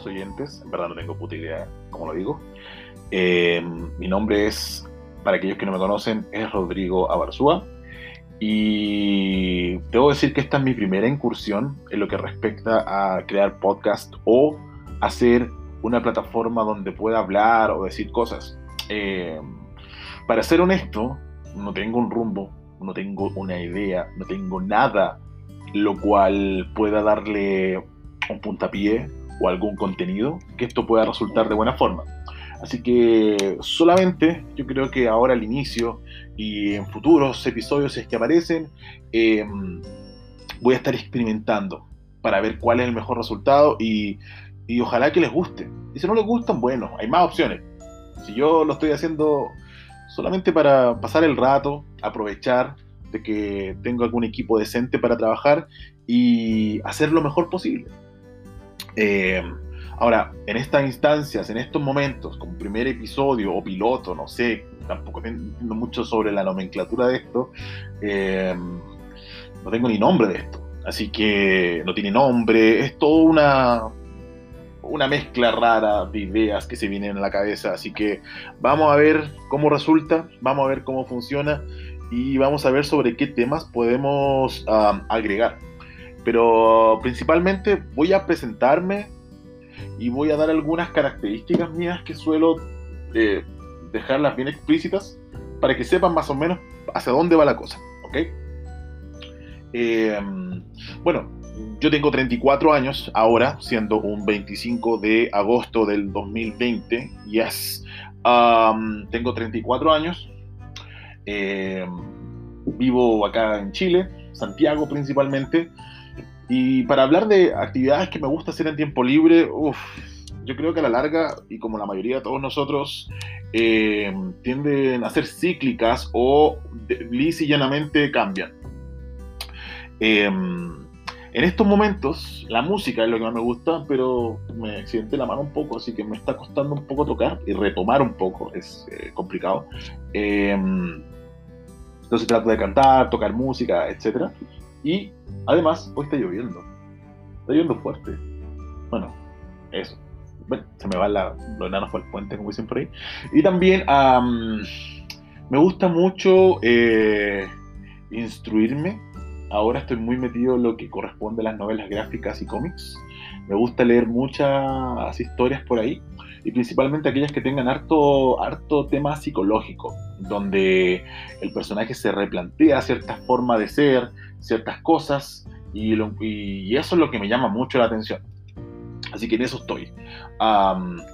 futuros oyentes. En verdad no tengo puta idea cómo lo digo. Eh, mi nombre es, para aquellos que no me conocen, es Rodrigo Abarzúa. Y debo decir que esta es mi primera incursión en lo que respecta a crear podcast o hacer una plataforma donde pueda hablar o decir cosas. Eh, para ser honesto, no tengo un rumbo, no tengo una idea, no tengo nada lo cual pueda darle un puntapié o algún contenido que esto pueda resultar de buena forma. Así que solamente yo creo que ahora al inicio y en futuros episodios si es que aparecen, eh, voy a estar experimentando para ver cuál es el mejor resultado y, y ojalá que les guste. Y si no les gustan, bueno, hay más opciones. Si yo lo estoy haciendo solamente para pasar el rato, aprovechar de que tengo algún equipo decente para trabajar y hacer lo mejor posible. Eh, ahora, en estas instancias, en estos momentos, como primer episodio o piloto, no sé, tampoco entiendo mucho sobre la nomenclatura de esto, eh, no tengo ni nombre de esto. Así que no tiene nombre, es toda una, una mezcla rara de ideas que se vienen en la cabeza. Así que vamos a ver cómo resulta, vamos a ver cómo funciona y vamos a ver sobre qué temas podemos um, agregar. Pero principalmente voy a presentarme y voy a dar algunas características mías que suelo eh, dejarlas bien explícitas para que sepan más o menos hacia dónde va la cosa. ¿ok? Eh, bueno, yo tengo 34 años ahora, siendo un 25 de agosto del 2020. Yes. Um, tengo 34 años. Eh, vivo acá en Chile, Santiago principalmente. Y para hablar de actividades que me gusta hacer en tiempo libre, uf, yo creo que a la larga, y como la mayoría de todos nosotros, eh, tienden a ser cíclicas o lisa y llanamente cambian. Eh, en estos momentos, la música es lo que más me gusta, pero me accidenté la mano un poco, así que me está costando un poco tocar y retomar un poco, es eh, complicado. Eh, entonces trato de cantar, tocar música, etc. Y además, hoy está lloviendo. Está lloviendo fuerte. Bueno, eso. Bueno, se me van los enanos por el puente, como dicen por ahí. Y también me gusta mucho eh, instruirme ahora estoy muy metido en lo que corresponde a las novelas gráficas y cómics. Me gusta leer muchas historias por ahí y principalmente aquellas que tengan harto, harto tema psicológico, donde el personaje se replantea cierta forma de ser, ciertas cosas y, y eso es lo que me llama mucho la atención. Así que en eso estoy,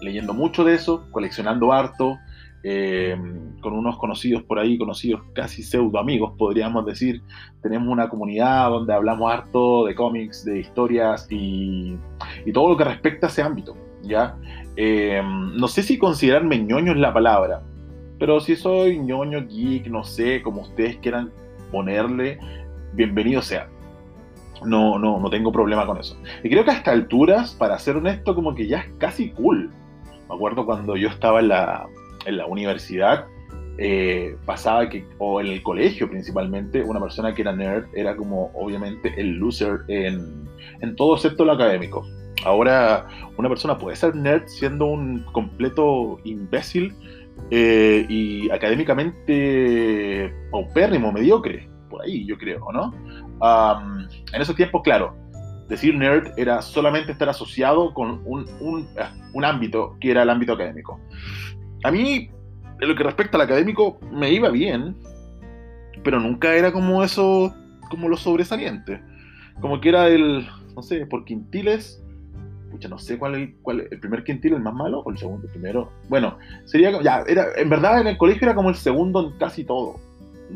leyendo mucho de eso, coleccionando harto, eh, con unos conocidos por ahí, conocidos casi pseudo amigos, podríamos decir. Tenemos una comunidad donde hablamos harto de cómics, de historias y, todo lo que respecta a ese ámbito. ¿ya? Eh, no sé si considerarme ñoño es la palabra, pero si soy ñoño, geek, no sé, como ustedes quieran ponerle, bienvenido sea. No, no, no tengo problema con eso. Y creo que a estas alturas, para ser honesto, como que ya es casi cool. Me acuerdo cuando yo estaba en la, en la universidad eh, pasaba que, o en el colegio principalmente, una persona que era nerd era como obviamente el loser en, en todo excepto lo académico. Ahora una persona puede ser nerd siendo un completo imbécil eh, y académicamente paupérrimo, mediocre, por ahí yo creo, ¿no? en esos tiempos, claro, decir nerd era solamente estar asociado con un, un, un ámbito que era el ámbito académico. A mí, en lo que respecta al académico, me iba bien, pero nunca era como eso, como lo sobresaliente. Como que era el, no sé, por quintiles, no sé cuál es el primer quintil, el más malo, o el segundo, el primero. Bueno, sería, ya, era, en verdad en el colegio era como el segundo en casi todo.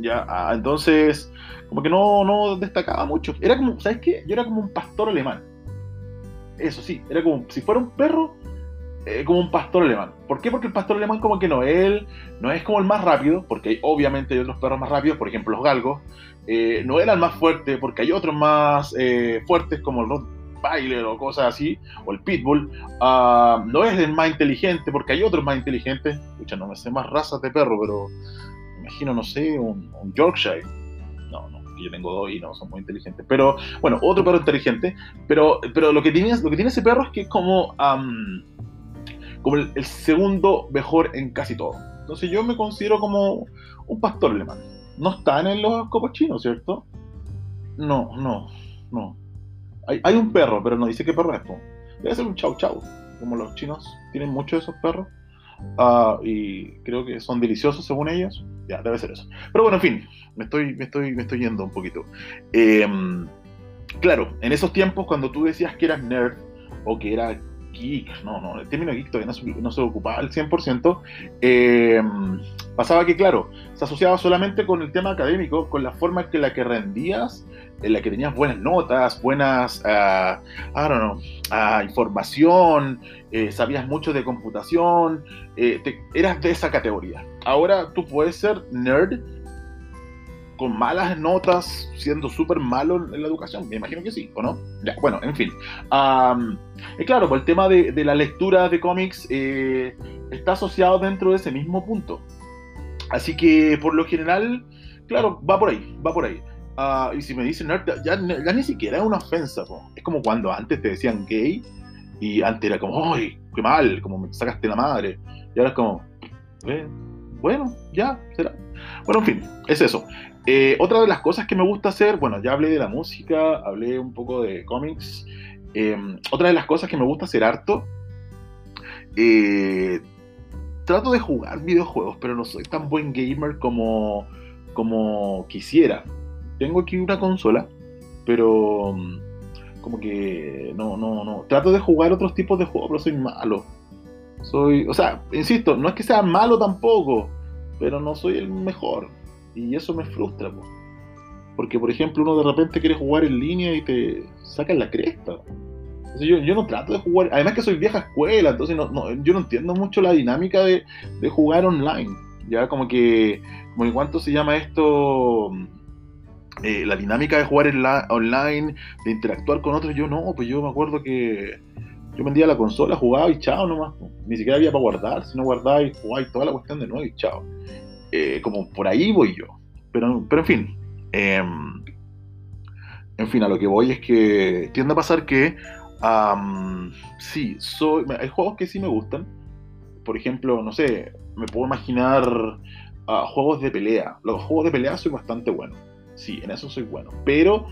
Ya, ah, entonces, como que no, no destacaba mucho. Era como, ¿sabes qué? Yo era como un pastor alemán. Eso sí, era como si fuera un perro, eh, como un pastor alemán. ¿Por qué? Porque el pastor alemán como que no, él no es como el más rápido, porque obviamente hay otros perros más rápidos, por ejemplo los galgos. Eh, no era el más fuerte, porque hay otros más eh, fuertes como el Rottweiler o cosas así, o el Pitbull. Ah, no es el más inteligente, porque hay otros más inteligentes. Escucha, no me sé más razas de perro, pero me imagino, no sé, un, Yorkshire. No, no, yo tengo dos y no son muy inteligentes. Pero, bueno, otro perro inteligente. Pero, pero lo, que tiene, lo que tiene ese perro es que es como, como el, segundo mejor en casi todo. Entonces yo me considero como un pastor alemán. No están en los copos chinos, ¿cierto? No, no, no. Hay, un perro, pero no dice qué perro es. Debe ser un chau chau. Como los chinos tienen muchos de esos perros. Ah, y creo que son deliciosos según ellos. Ya, debe ser eso. Pero bueno, en fin, me estoy, me estoy, me estoy yendo un poquito. Em, claro, en esos tiempos cuando tú decías que eras nerd o que era geek, no, no, el término geek todavía no se, ocupaba al 100%, em, pasaba que, claro, se asociaba solamente con el tema académico, con la forma en la que rendías, en la que tenías buenas notas, buenas, uh, I don't know, uh, información, eh, sabías mucho de computación, eh, eras de esa categoría. Ahora tú puedes ser nerd con malas notas, siendo súper malo en la educación. Me imagino que sí, ¿o no? Ya, bueno, en fin. y claro, el tema de, de la lectura de cómics eh, está asociado dentro de ese mismo punto. Así que por lo general, claro, va por ahí, va por ahí. Ah, y si me dicen nerd, ya, ni siquiera es una ofensa. Es como cuando antes te decían gay y antes era como, ¡ay, qué mal! Como me sacaste la madre. Y ahora es como, bueno, ya, será. Bueno, en fin, es eso. Eh, otra de las cosas que me gusta hacer, bueno, ya hablé de la música, hablé un poco de cómics. Em, otra de las cosas que me gusta hacer harto, eh, trato de jugar videojuegos, pero no soy tan buen gamer como, como quisiera. Tengo aquí una consola, pero mm, como que no, no, no. Trato de jugar otros tipos de juegos, pero soy malo. Soy, o sea, insisto, no es que sea malo tampoco, pero no soy el mejor. Y eso me frustra, porque por ejemplo uno de repente quiere jugar en línea y te sacan la cresta. yo, yo, no trato de jugar, además que soy vieja escuela, entonces no, yo no entiendo mucho la dinámica de, de, jugar online. Ya como que, como en cuánto se llama esto, eh, la dinámica de jugar en la, online, de interactuar con otros, yo no, pues yo me acuerdo que yo vendía la consola, jugaba y chao nomás. Ni siquiera había para guardar, si no guardaba y toda la cuestión de nuevo y chao. Eh, como por ahí voy yo. Pero, pero en fin. Em, en fin, a lo que voy es que tiende a pasar que sí, soy, hay juegos que sí me gustan. Por ejemplo, no sé, me puedo imaginar ah, juegos de pelea. Los juegos de pelea soy bastante bueno. Sí, en eso soy bueno. Pero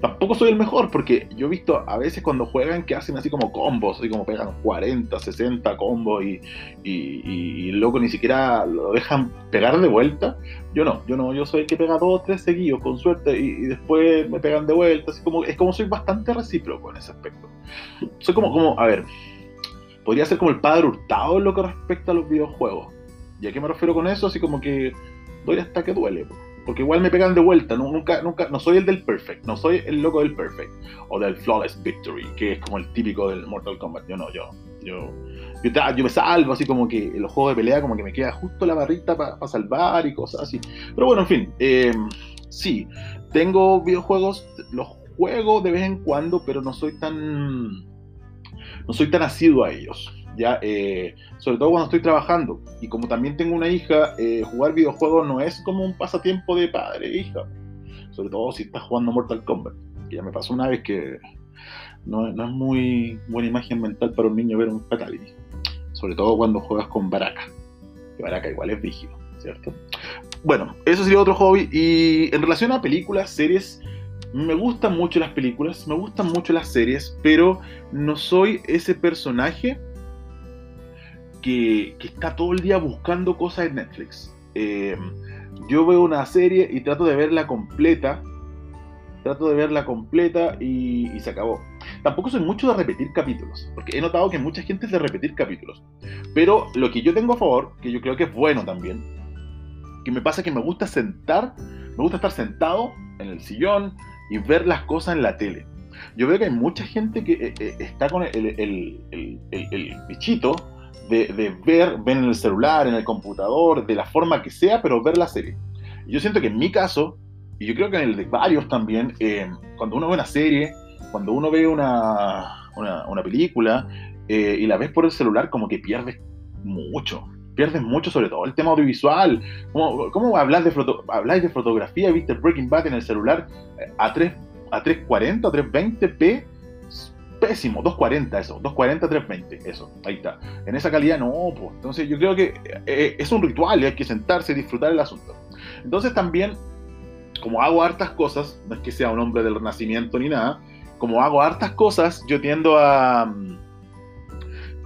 tampoco soy el mejor, porque yo he visto a veces cuando juegan que hacen así como combos, así como pegan 40, 60 combos y, y, loco ni siquiera lo dejan pegar de vuelta. Yo no, yo no, yo soy el que pega dos o tres seguidos con suerte y, después me pegan de vuelta. Así como, es como soy bastante recíproco en ese aspecto. Soy como, como, a ver, podría ser como el padre hurtado en lo que respecta a los videojuegos. ¿Y a qué me refiero con eso? Así como que doy hasta que duele porque igual me pegan de vuelta, nunca, nunca, no soy el del perfect, no soy el loco del perfect, o del flawless victory, que es como el típico del Mortal Kombat, yo no, yo, yo, yo, me salvo, así como que los juegos de pelea como que me queda justo la barrita para salvar y cosas así, pero bueno, en fin, em, sí, tengo videojuegos, los juego de vez en cuando, pero no soy tan, no soy tan asiduo a ellos, ¿ya? Eh, sobre todo cuando estoy trabajando. Y como también tengo una hija, eh, jugar videojuegos no es como un pasatiempo de padre e hija. Sobre todo si estás jugando Mortal Kombat. Que ya me pasó una vez que no, es muy buena imagen mental para un niño ver un Fatality. Sobre todo cuando juegas con Baraka. Que Baraka igual es rígido, ¿cierto? Bueno, eso sería otro hobby. Y en relación a películas, series, me gustan mucho las películas, me gustan mucho las series, pero no soy ese personaje que, está todo el día buscando cosas en Netflix. Eh, yo veo una serie y trato de verla completa. Trato de verla completa y, se acabó. Tampoco soy mucho de repetir capítulos, porque he notado que mucha gente es de repetir capítulos. Pero lo que yo tengo a favor, que yo creo que es bueno también, que me pasa que me gusta sentar, me gusta estar sentado en el sillón y ver las cosas en la tele. Yo veo que hay mucha gente que eh, eh, está con el, el, bichito de, ver, ven en el celular, en el computador, de la forma que sea, pero ver la serie. yo siento que en mi caso, y yo creo que en el de varios también, eh, cuando uno ve una serie, cuando uno ve una, una, película eh, y la ves por el celular, como que pierdes mucho. pierdes mucho, sobre todo el tema audiovisual. ¿Cómo, cómo hablas de, foto, habláis de fotografía? ¿Viste Breaking Bad en el celular eh, a, 3, a 340 o 320p? Pésimo, 240 eso, 240, 320, eso, ahí está. En esa calidad no, pues. Entonces yo creo que eh, es un ritual y hay que sentarse y disfrutar el asunto. Entonces también, como hago hartas cosas, no es que sea un hombre del renacimiento ni nada, como hago hartas cosas, yo tiendo a... Mm,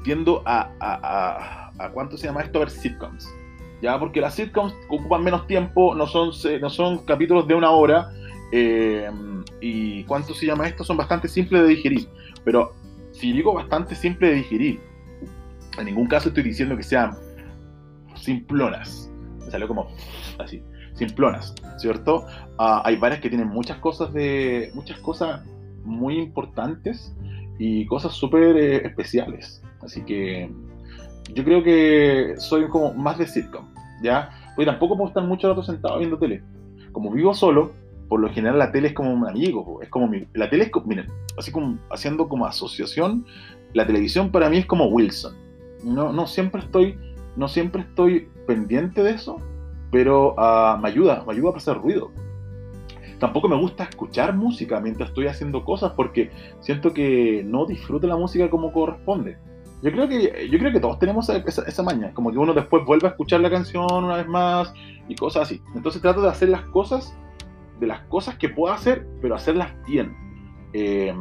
tiendo a, a, a, ¿cuánto se llama esto? A ver sitcoms. ¿Ya? Porque las sitcoms ocupan menos tiempo, no son, no son capítulos de una hora. Eh, ¿Y cuánto se llama esto? Son bastante simples de digerir. Pero si digo bastante simple de digerir, en ningún caso estoy diciendo que sean simplonas. Me salió como así, simplonas, ¿cierto? Uh, hay varias que tienen muchas cosas de. muchas cosas muy importantes y cosas súper eh, especiales. Así que yo creo que soy como más de sitcom, ¿ya? Porque tampoco puedo estar mucho rato sentado viendo tele. Como vivo solo, por lo general la tele es como un amigo, es como la tele es como, miren, así como haciendo como asociación, la televisión para mí es como Wilson. No, no siempre estoy, no siempre estoy pendiente de eso, pero uh, me ayuda, me ayuda a pasar ruido. Tampoco me gusta escuchar música mientras estoy haciendo cosas porque siento que no disfruto la música como corresponde. Yo creo que, yo creo que todos tenemos esa, esa, maña, como que uno después vuelve a escuchar la canción una vez más y cosas así. Entonces trato de hacer las cosas, de las cosas que puedo hacer, pero hacerlas bien. Eh,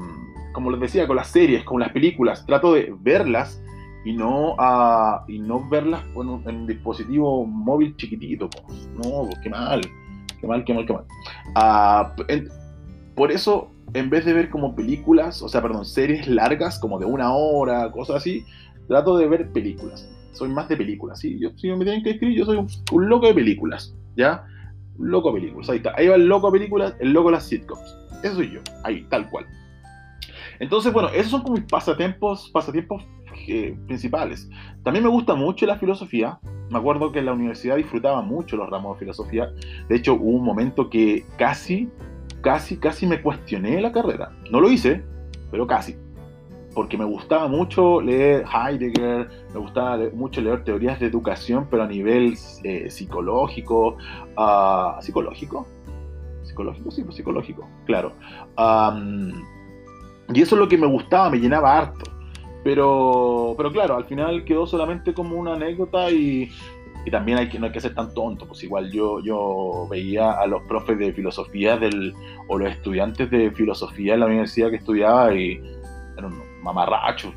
como les decía, con las series, con las películas, trato de verlas y no, uh, y no verlas en un, en un, dispositivo móvil chiquitito. Pues. No, pues, qué mal qué mal, qué mal, qué mal. Uh, en, por eso, en vez de ver como películas, o sea, perdón, series largas, como de una hora, cosas así, trato de ver películas. Soy más de películas, ¿sí? Yo, si me tienen que escribir, yo soy un, un, loco de películas, ¿ya? Loco películas, ahí está. Ahí va el loco películas, el loco las sitcoms. Eso soy yo, ahí, tal cual. Entonces, bueno, esos son como mis pasatiempos, pasatiempos eh, principales. También me gusta mucho la filosofía. Me acuerdo que en la universidad disfrutaba mucho los ramos de filosofía. De hecho, hubo un momento que casi, casi, casi me cuestioné la carrera. No lo hice, pero casi. Porque me gustaba mucho leer Heidegger, me gustaba leer, mucho leer teorías de educación, pero a nivel eh, psicológico. Uh, ¿Psicológico? Psicológico, sí, pues psicológico, claro. Um, y eso es lo que me gustaba, me llenaba harto. Pero, pero claro, al final quedó solamente como una anécdota y, y también hay que, no hay que ser tan tonto. Pues igual yo, yo veía a los profes de filosofía del, o los estudiantes de filosofía en la universidad que estudiaba y eran mamarrachos.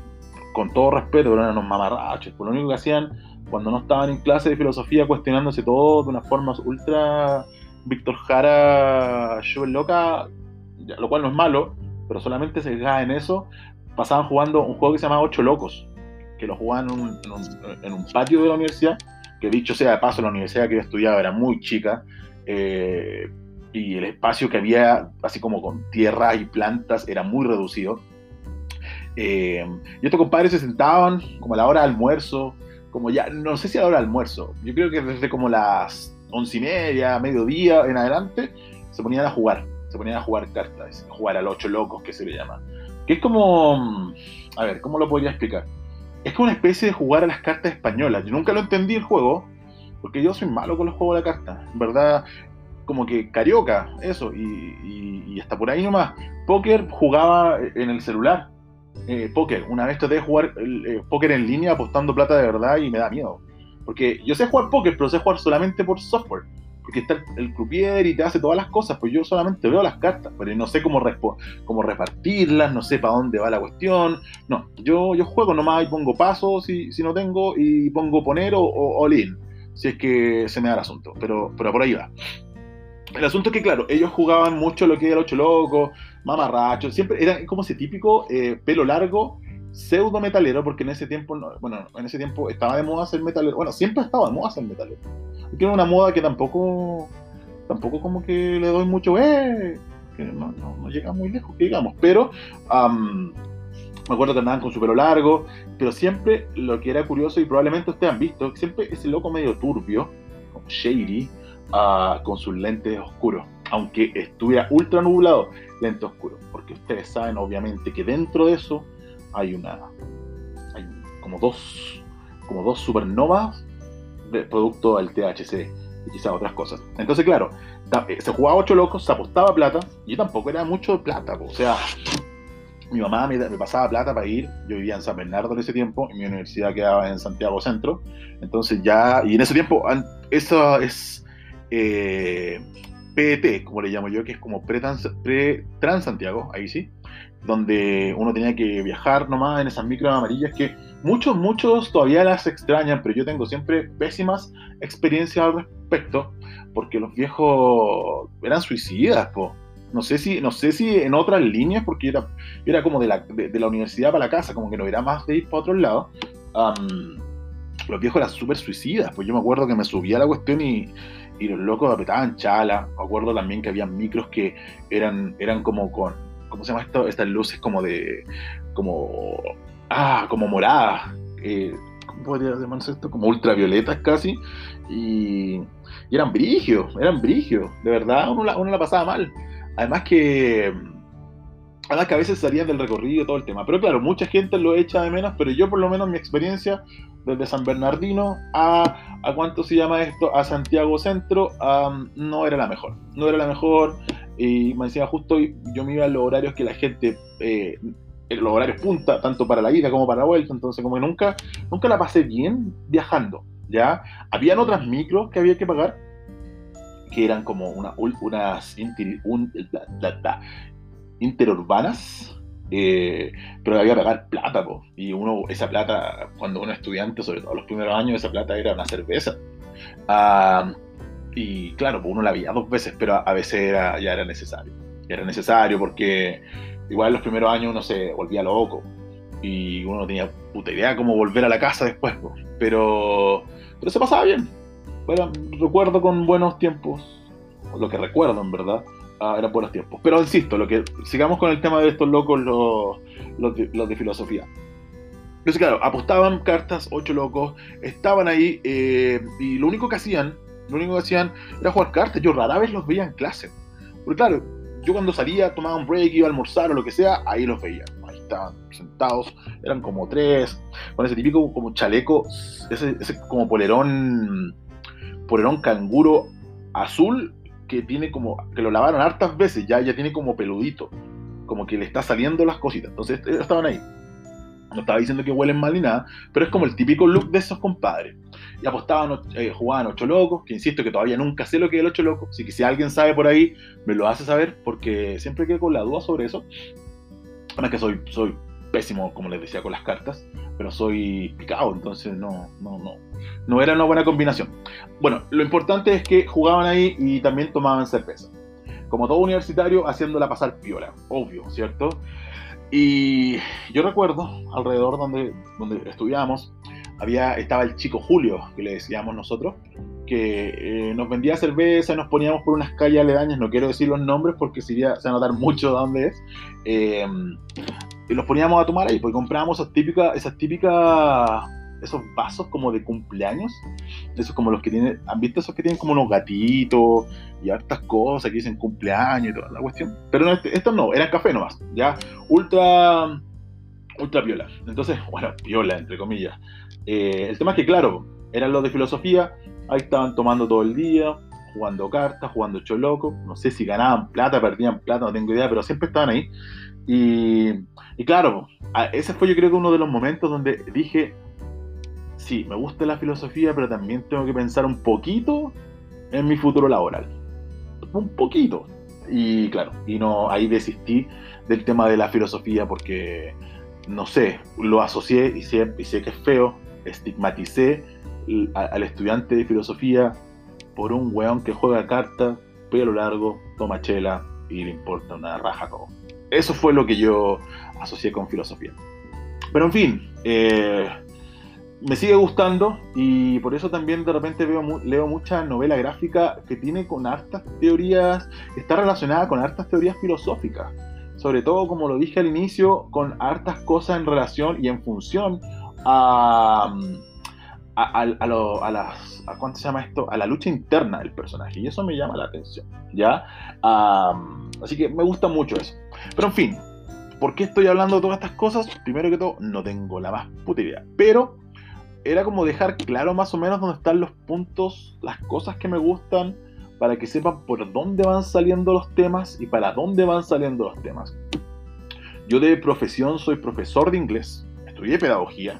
Con todo respeto, pero eran unos mamarrachos. Pues lo único que hacían cuando no estaban en clase de filosofía cuestionándose todo de una forma ultra Víctor Jara, loca, lo cual no es malo, pero solamente se fijaba en eso, pasaban jugando un juego que se llama Ocho Locos, que lo jugaban en un, en un, en un patio de la universidad, que dicho sea de paso, la universidad que yo estudiaba era muy chica, eh, y el espacio que había, así como con tierra y plantas, era muy reducido. Eh, y estos compadres se sentaban como a la hora de almuerzo, como ya, no sé si a la hora de almuerzo, yo creo que desde como las once y media, mediodía en adelante, se ponían a jugar se ponían a jugar cartas, jugar al ocho locos que se le llama. Que es como, a ver, ¿cómo lo podría explicar? Es como una especie de jugar a las cartas españolas. Yo nunca lo entendí el juego, porque yo soy malo con los juegos de la carta. Verdad, como que carioca, eso, y, y, y hasta por ahí nomás. Póker jugaba en el celular. Eh, póker, una vez traté de jugar eh, póker en línea apostando plata de verdad y me da miedo. Porque yo sé jugar póker, pero sé jugar solamente por software porque está el croupier y te hace todas las cosas, pues yo solamente veo las cartas, pero no sé cómo, cómo repartirlas, no sé para dónde va la cuestión. No, yo, yo juego nomás y pongo pasos si, si no tengo y pongo poner o, o all-in, si es que se me da el asunto, pero, pero por ahí va. El asunto es que, claro, ellos jugaban mucho lo que era el ocho loco, mamarracho, siempre era como ese típico eh, pelo largo, pseudo metalero, porque en ese tiempo, no, bueno, en ese tiempo estaba de moda ser metalero, bueno, siempre estaba de moda ser metalero. Que es una moda que tampoco, tampoco como que le doy mucho, eh, que no, no, llega muy lejos, digamos, pero me acuerdo que andaban con su pelo largo, pero siempre lo que era curioso y probablemente ustedes han visto, siempre ese loco medio turbio, como shady, uh, con sus lentes oscuros, aunque estuviera ultra nublado, lente oscuro, porque ustedes saben obviamente que dentro de eso hay una, hay como dos, como dos supernovas producto del THC y quizás otras cosas. Entonces, claro, eh, se jugaba ocho locos, se apostaba plata, y tampoco era mucho de plata, o sea, mi mamá me, pasaba plata para ir, yo vivía en San Bernardo en ese tiempo, y mi universidad quedaba en Santiago Centro, entonces ya, y en ese tiempo, eso es eh, PET, como le llamo yo, que es como pre-Trans-Santiago, ahí sí, donde uno tenía que viajar nomás en esas micro amarillas que muchos, muchos todavía las extrañan, pero yo tengo siempre pésimas experiencias al respecto, porque los viejos eran suicidas. No sé si, no sé si en otras líneas, porque era, era como de la, de, la universidad para la casa, como que no era más de ir para otro lado. los viejos eran súper suicidas, pues yo me acuerdo que me subía la cuestión y, y los locos apretaban chala. Me acuerdo también que había micros que eran, eran como con, ¿cómo se llama esto? Estas luces como de, como, ah, como moradas. Eh, ¿Cómo podría llamarse esto? Como ultravioletas casi. Y, eran brigios, eran brigios. De verdad, uno la, uno la pasaba mal. Además que Además que a veces salían del recorrido y todo el tema. Pero claro, mucha gente lo echa de menos, pero yo por lo menos mi experiencia desde San Bernardino a, a cuánto se llama esto, a Santiago Centro, no era la mejor. No era la mejor. Y me decía justo yo me iba a los horarios que la gente, eh, los horarios punta, tanto para la ida como para la vuelta. Entonces como que nunca, nunca la pasé bien viajando. ¿ya? Habían otras micros que había que pagar que eran como una, unas interurbanas, eh, pero había que pagar plata, y uno, esa plata, cuando uno es estudiante, sobre todo los primeros años, esa plata era una cerveza. Ah, y claro, pues uno la veía dos veces, pero a veces era, ya era necesario. era necesario porque igual en los primeros años uno se volvía loco y uno no tenía puta idea cómo volver a la casa después, pero, pero se pasaba bien. Bueno, recuerdo con buenos tiempos, lo que recuerdo en verdad, Eran buenos tiempos. Pero insisto, lo que sigamos con el tema de estos locos, los, los, de, filosofía. Entonces, claro, apostaban cartas, ocho locos, estaban ahí eh, y lo único que hacían, lo único que hacían era jugar cartas. Yo rara vez los veía en clase. Porque claro, yo cuando salía, tomaba un break, iba a almorzar o lo que sea, ahí los veía. Ahí estaban sentados, eran como tres, con ese típico como chaleco, ese, ese como polerón, polerón canguro azul que tiene como, que lo lavaron hartas veces, ya, ya tiene como peludito, como que le está saliendo las cositas. Entonces estaban ahí. No estaba diciendo que huelen mal ni nada, pero es como el típico look de esos compadres. Y apostaban, eh, jugaban ocho locos, que insisto que todavía nunca sé lo que es el ocho locos. Así que si alguien sabe por ahí, me lo hace saber, porque siempre quedo con la duda sobre eso. Además que soy, soy pésimo, como les decía, con las cartas, pero soy picado, entonces no, no, no, no era una buena combinación. Bueno, lo importante es que jugaban ahí y también tomaban cerveza. Como todo universitario, haciéndola pasar piola, obvio, ¿cierto? Y yo recuerdo, alrededor donde, donde estudiábamos, había, estaba el chico Julio, que le decíamos nosotros, que eh, nos vendía cerveza, nos poníamos por unas calles aledañas, no quiero decir los nombres porque sería, se va a notar mucho de dónde es, eh, y los poníamos a tomar ahí, porque comprábamos esas típicas, esas típicas, esos vasos como de cumpleaños, esos como los que tienen, ¿han visto esos que tienen como unos gatitos y hartas cosas que dicen cumpleaños y toda la cuestión? Pero no, este, estos no, eran café nomás, ya, ultra, ultra piola. Entonces, bueno, piola, entre comillas. Eh, el tema es que, claro, eran los de filosofía, ahí estaban tomando todo el día, jugando cartas, jugando choloco, no sé si ganaban plata, perdían plata, no tengo idea, pero siempre estaban ahí. Y, claro, ese fue yo creo que uno de los momentos donde dije, sí, me gusta la filosofía, pero también tengo que pensar un poquito en mi futuro laboral. Un poquito. Y claro, y no, ahí desistí del tema de la filosofía porque, no sé, lo asocié y sé, y sé que es feo, estigmaticé al estudiante de filosofía por un weón que juega cartas, pelo largo, toma chela y le importa una raja todo eso fue lo que yo asocié con filosofía. Pero en fin, eh, me sigue gustando y por eso también de repente veo, leo mucha novela gráfica que tiene con hartas teorías, está relacionada con hartas teorías filosóficas. Sobre todo, como lo dije al inicio, con hartas cosas en relación y en función a, a, a, las, a, ¿cuánto se llama esto? A la lucha interna del personaje. Y eso me llama la atención, ¿ya? así que me gusta mucho eso. Pero en fin, ¿por qué estoy hablando de todas estas cosas? Primero que todo, no tengo la más puta idea. Pero era como dejar claro más o menos dónde están los puntos, las cosas que me gustan, para que sepan por dónde van saliendo los temas y para dónde van saliendo los temas. Yo de profesión soy profesor de inglés, estudié pedagogía,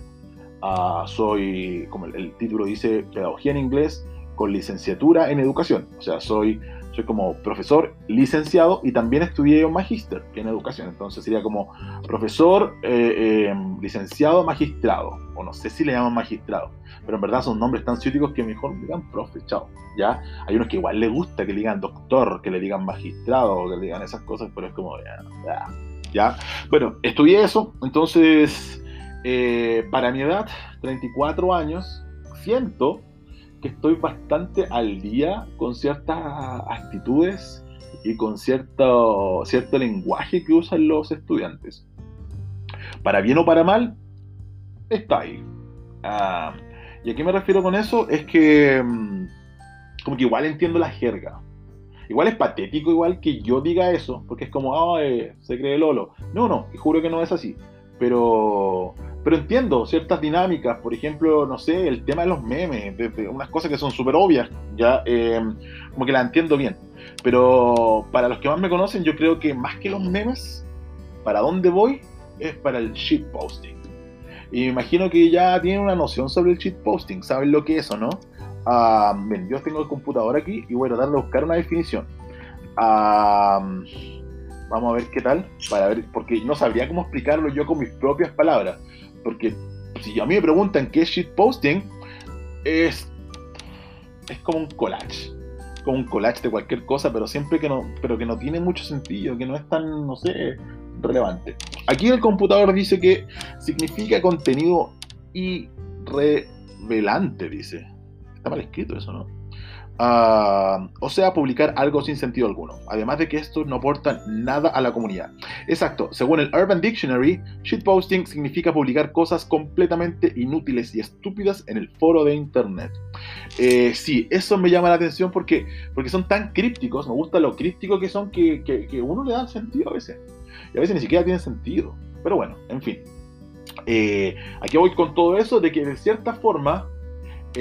uh, soy, como el, título dice, pedagogía en inglés con licenciatura en educación, o sea, soy soy como profesor licenciado y también estudié un magíster en educación. Entonces sería como profesor eh, eh, licenciado magistrado, o no sé si le llaman magistrado, pero en verdad son nombres tan ciúticos que mejor me digan profe, chao. ¿ya? Hay unos que igual le gusta que le digan doctor, que le digan magistrado, que le digan esas cosas, pero es como, ya. ya. Bueno, estudié eso, entonces, eh, para mi edad, 34 años, siento que estoy bastante al día con ciertas actitudes y con cierto, cierto lenguaje que usan los estudiantes. Para bien o para mal, está ahí. Ah, ¿Y a qué me refiero con eso? Es que mm, como que igual entiendo la jerga. Igual es patético igual que yo diga eso, porque es como, ay, se cree Lolo. No, no, y juro que no es así. Pero pero entiendo ciertas dinámicas, por ejemplo, no sé, el tema de los memes, unas cosas que son súper obvias, ya, eh, como que la entiendo bien. Pero para los que más me conocen, yo creo que más que los memes, para dónde voy es para el shitposting. Y me imagino que ya tienen una noción sobre el shitposting, saben lo que es o no. Uh, bien, yo tengo el computador aquí y voy a tratar de buscar una definición. Uh, vamos a ver qué tal, para ver, porque no sabría cómo explicarlo yo con mis propias palabras. Porque si a mí me preguntan qué es shitposting, es, es como un collage. Como un collage de cualquier cosa, pero siempre que no, pero que no tiene mucho sentido, que no es tan, no sé, relevante. Aquí el computador dice que significa contenido irrevelante, dice. Está mal escrito eso, ¿no? Ah, o sea, publicar algo sin sentido alguno, además de que esto no aporta nada a la comunidad. Exacto, según el Urban Dictionary, shitposting significa publicar cosas completamente inútiles y estúpidas en el foro de internet. Eh, sí, eso me llama la atención porque, porque son tan crípticos, me gusta lo críptico que son que, que, uno le da sentido a veces. Y a veces ni siquiera tiene sentido. Pero bueno, en fin. Eh, aquí voy con todo eso de que de cierta forma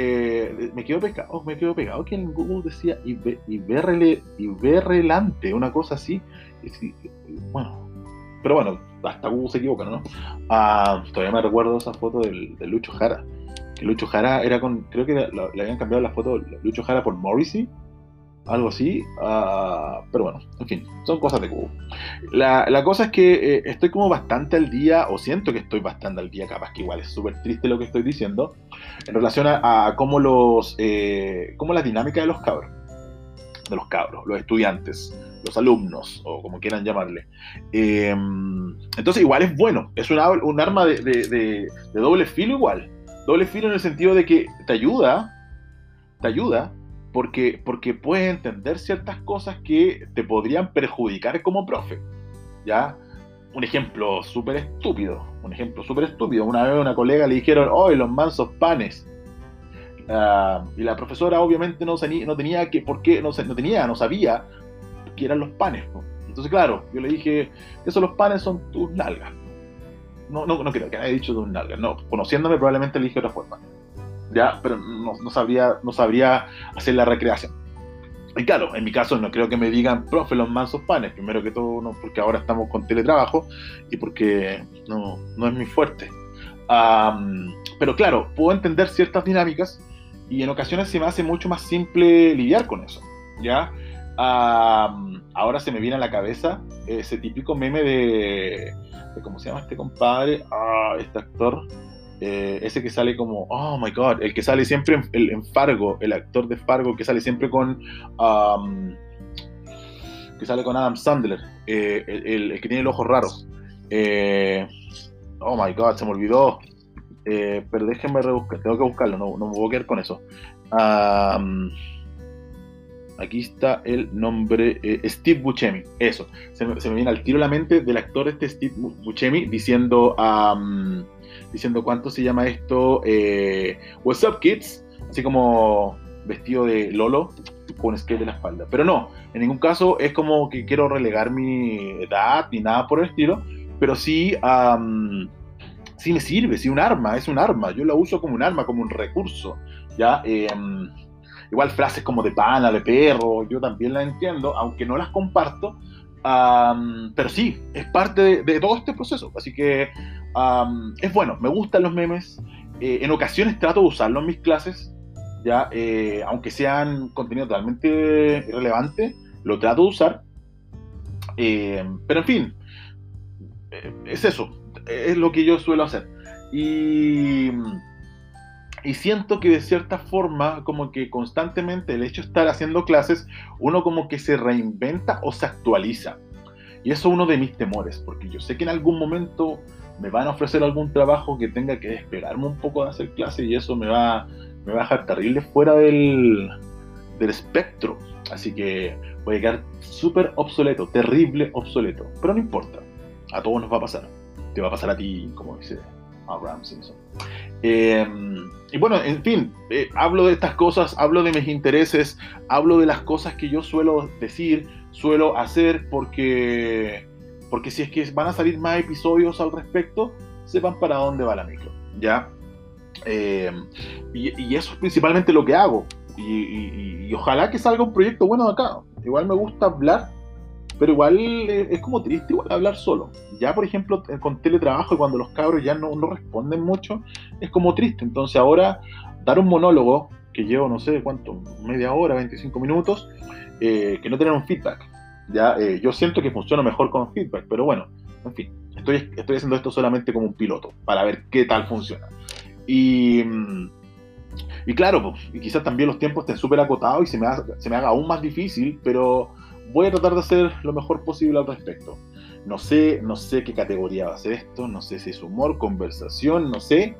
eh, me quedo pegado, oh, me quedo pegado que en Google decía Iberrelante, una cosa así. bueno, pero bueno, hasta Google se equivoca, ¿no? Ah, todavía me recuerdo esa foto del, de Lucho Jara. Que Lucho Jara era con, creo que le, habían cambiado la foto Lucho Jara por Morrissey algo así. Uh, pero bueno, en fin, son cosas de cubo. La, la cosa es que eh, estoy como bastante al día, o siento que estoy bastante al día, capaz que igual es súper triste lo que estoy diciendo, en relación a, cómo los, eh, cómo la dinámica de los cabros, de los cabros, los estudiantes, los alumnos, o como quieran llamarle. Eh, entonces igual es bueno, es un, un arma de, de doble filo igual. Doble filo en el sentido de que te ayuda, te ayuda, porque, porque puedes entender ciertas cosas que te podrían perjudicar como profe. ¿Ya? Un ejemplo súper estúpido, un ejemplo súper estúpido. Una vez a una colega le dijeron, hoy los mansos panes. Ah, y la profesora obviamente no, no tenía que, ¿por qué? No, no tenía, no sabía qué eran los panes. Entonces, claro, yo le dije, esos los panes son tus nalgas. No, no, no creo que haya dicho tus nalgas, no. Conociéndome probablemente le dije otra forma ya, pero no, no, sabría, no sabría hacer la recreación. Y claro, en mi caso no creo que me digan, profe, los mansos panes, primero que todo, no, porque ahora estamos con teletrabajo y porque no, no es muy fuerte. pero claro, puedo entender ciertas dinámicas y en ocasiones se me hace mucho más simple lidiar con eso, ¿ya? ahora se me viene a la cabeza ese típico meme de, de ¿cómo se llama este compadre? Ah, este actor, eh, ese que sale como, oh my god, el que sale siempre en, el, Fargo, el actor de Fargo que sale siempre con, um, que sale con Adam Sandler, eh, el, que tiene el ojo raro. Eh, oh my god, se me olvidó. pero déjenme rebuscar, tengo que buscarlo, no, no me voy a quedar con eso. Um, aquí está el nombre, Steve Buscemi, eso. Se me, se me, viene al tiro la mente del actor este Steve Buscemi diciendo... Um, diciendo cuánto se llama esto, eh, What's Up Kids, así como vestido de Lolo con skate de la espalda. Pero no, en ningún caso es como que quiero relegar mi edad ni nada por el estilo, pero sí sí me sirve, sí un arma, es un arma, yo la uso como un arma, como un recurso, ¿ya? Em, igual frases como de pana, de perro, yo también las entiendo, aunque no las comparto, pero sí, es parte de, todo este proceso, así que es bueno, me gustan los memes, eh, en ocasiones trato de usarlos en mis clases, ya, eh, aunque sean contenido totalmente irrelevante, lo trato de usar, eh, pero en fin, es eso, es lo que yo suelo hacer. Y, y siento que de cierta forma, como que constantemente el hecho de estar haciendo clases, uno como que se reinventa o se actualiza. Y eso es uno de mis temores, porque yo sé que en algún momento me van a ofrecer algún trabajo que tenga que despegarme un poco de hacer clases y eso me va, me va a dejar terrible fuera del, del espectro. Así que voy a quedar súper obsoleto, terrible obsoleto. Pero no importa, a todos nos va a pasar te va a pasar a ti, como dice Abraham Simpson. Em, y bueno, en fin, eh, hablo de estas cosas, hablo de mis intereses, hablo de las cosas que yo suelo decir, suelo hacer, porque, porque si es que van a salir más episodios al respecto, sepan para dónde va la micro, ¿ya? Em, y, eso es principalmente lo que hago. Y, y, ojalá que salga un proyecto bueno de acá. Igual me gusta hablar pero igual es como triste igual hablar solo. Ya, por ejemplo, eh, con teletrabajo, y cuando los cabros ya no, no responden mucho, es como triste. Entonces ahora, dar un monólogo, que llevo no sé cuánto, media hora, 25 minutos, eh, que no tener un feedback. Ya, eh, yo siento que funciona mejor con feedback, pero bueno, en fin, estoy, estoy haciendo esto solamente como un piloto, para ver qué tal funciona. Y, y claro, pues, y quizás también los tiempos estén súper acotados y se me, se me haga aún más difícil, pero voy a tratar de hacer lo mejor posible al respecto. No sé, no sé qué categoría va a ser esto, no sé si es humor, conversación, no sé.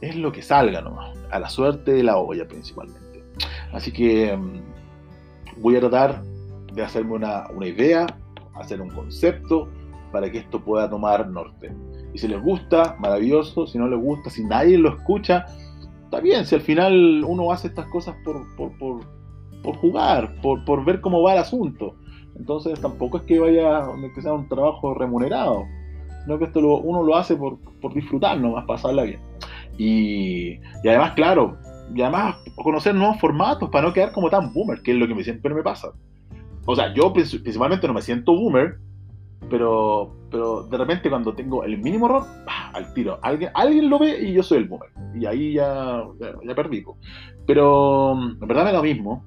Es lo que salga nomás, a la suerte de la olla principalmente. Así que mm, voy a tratar de hacerme una, una idea, hacer un concepto para que esto pueda tomar norte. Y si les gusta, maravilloso. Si no les gusta, si nadie lo escucha, está bien. Si al final uno hace estas cosas por, por, por por jugar, por, por ver cómo va el asunto. Entonces tampoco es que vaya que sea un trabajo remunerado, sino que esto uno lo hace por, por disfrutar nomás, pasarla bien. Y, y, además, claro, y además conocer nuevos formatos para no quedar como tan boomer, que es lo que me, siempre me pasa. O sea, yo principalmente no me siento boomer, pero, pero de repente cuando tengo el mínimo error, al tiro, alguien, alguien lo ve y yo soy el boomer. Y ahí ya, ya, ya perdí. Pero en verdad me da lo mismo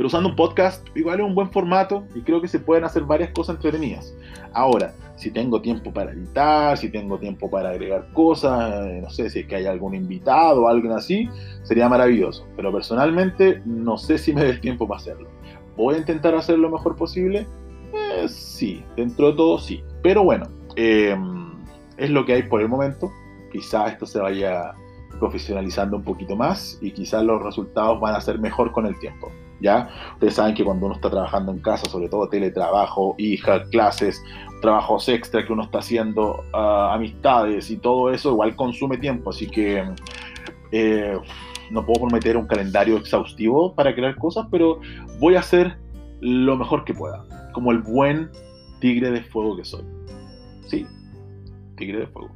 pero usando un podcast igual es un buen formato y creo que se pueden hacer varias cosas entretenidas. Ahora, si tengo tiempo para editar, si tengo tiempo para agregar cosas, eh, no sé si es que hay algún invitado o alguien así, sería maravilloso. Pero personalmente no sé si me dé el tiempo para hacerlo. ¿Voy a intentar hacer lo mejor posible? Eh, sí, dentro de todo sí. Pero bueno, em, es lo que hay por el momento. Quizá esto se vaya profesionalizando un poquito más y quizás los resultados van a ser mejor con el tiempo. ¿Ya? Ustedes saben que cuando uno está trabajando en casa, sobre todo teletrabajo, hija, clases, trabajos extra que uno está haciendo, ah, amistades y todo eso, igual consume tiempo, así que eh, no puedo prometer un calendario exhaustivo para crear cosas, pero voy a hacer lo mejor que pueda, como el buen tigre de fuego que soy. Sí, tigre de fuego.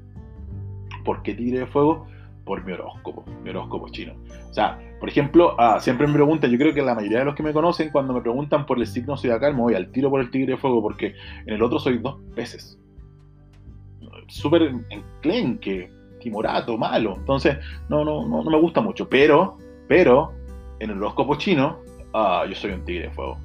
¿Por qué tigre de fuego? Por mi horóscopo, mi horóscopo chino. O sea, por ejemplo, ah, siempre me preguntan, yo creo que la mayoría de los que me conocen, cuando me preguntan por el signo zodiacal, me voy al tiro por el tigre de fuego, porque en el otro soy dos peces. Súper enclenque, timorato, malo. Entonces, no, no, no, no, me gusta mucho. Pero, pero, en el horóscopo chino, ah, yo soy un tigre de fuego.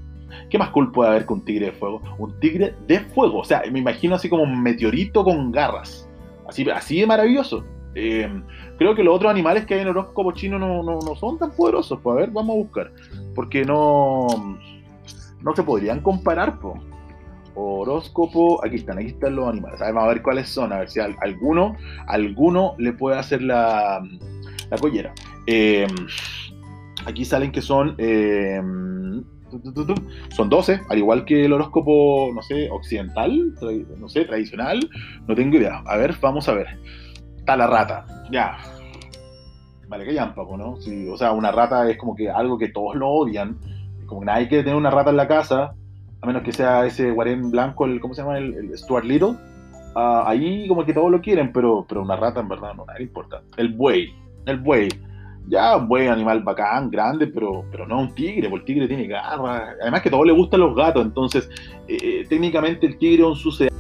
¿Qué más cool puede haber que un tigre de fuego? Un tigre de fuego. O sea, me imagino así como un meteorito con garras. Así, así de maravilloso. Eh, creo que los otros animales que hay en el horóscopo chino no, no, no, son tan poderosos. Pues a ver, vamos a buscar. Porque no, no se podrían comparar. Pues. Horóscopo, aquí están, aquí están los animales. vamos a ver cuáles son, a ver si alguno, alguno le puede hacer la, la collera. Eh, aquí salen que son eh, son 12, al igual que el horóscopo, no sé, occidental, no sé, tradicional, no tengo idea. A ver, vamos a ver la rata. Ya. Vale, que llampa, ¿no? o sea, una rata es como que algo que todos lo odian. Como que nadie quiere tener una rata en la casa, a menos que sea ese guarén blanco, el, ¿cómo se llama? El, Stuart Little. ah, ahí como que todos lo quieren, pero, pero una rata en verdad no nada importa. El buey, el buey. Ya, un buey animal bacán, grande, pero, pero no un tigre, porque el tigre tiene garras. Además que a todos le gustan los gatos, entonces eh, técnicamente el tigre es un sucedáneo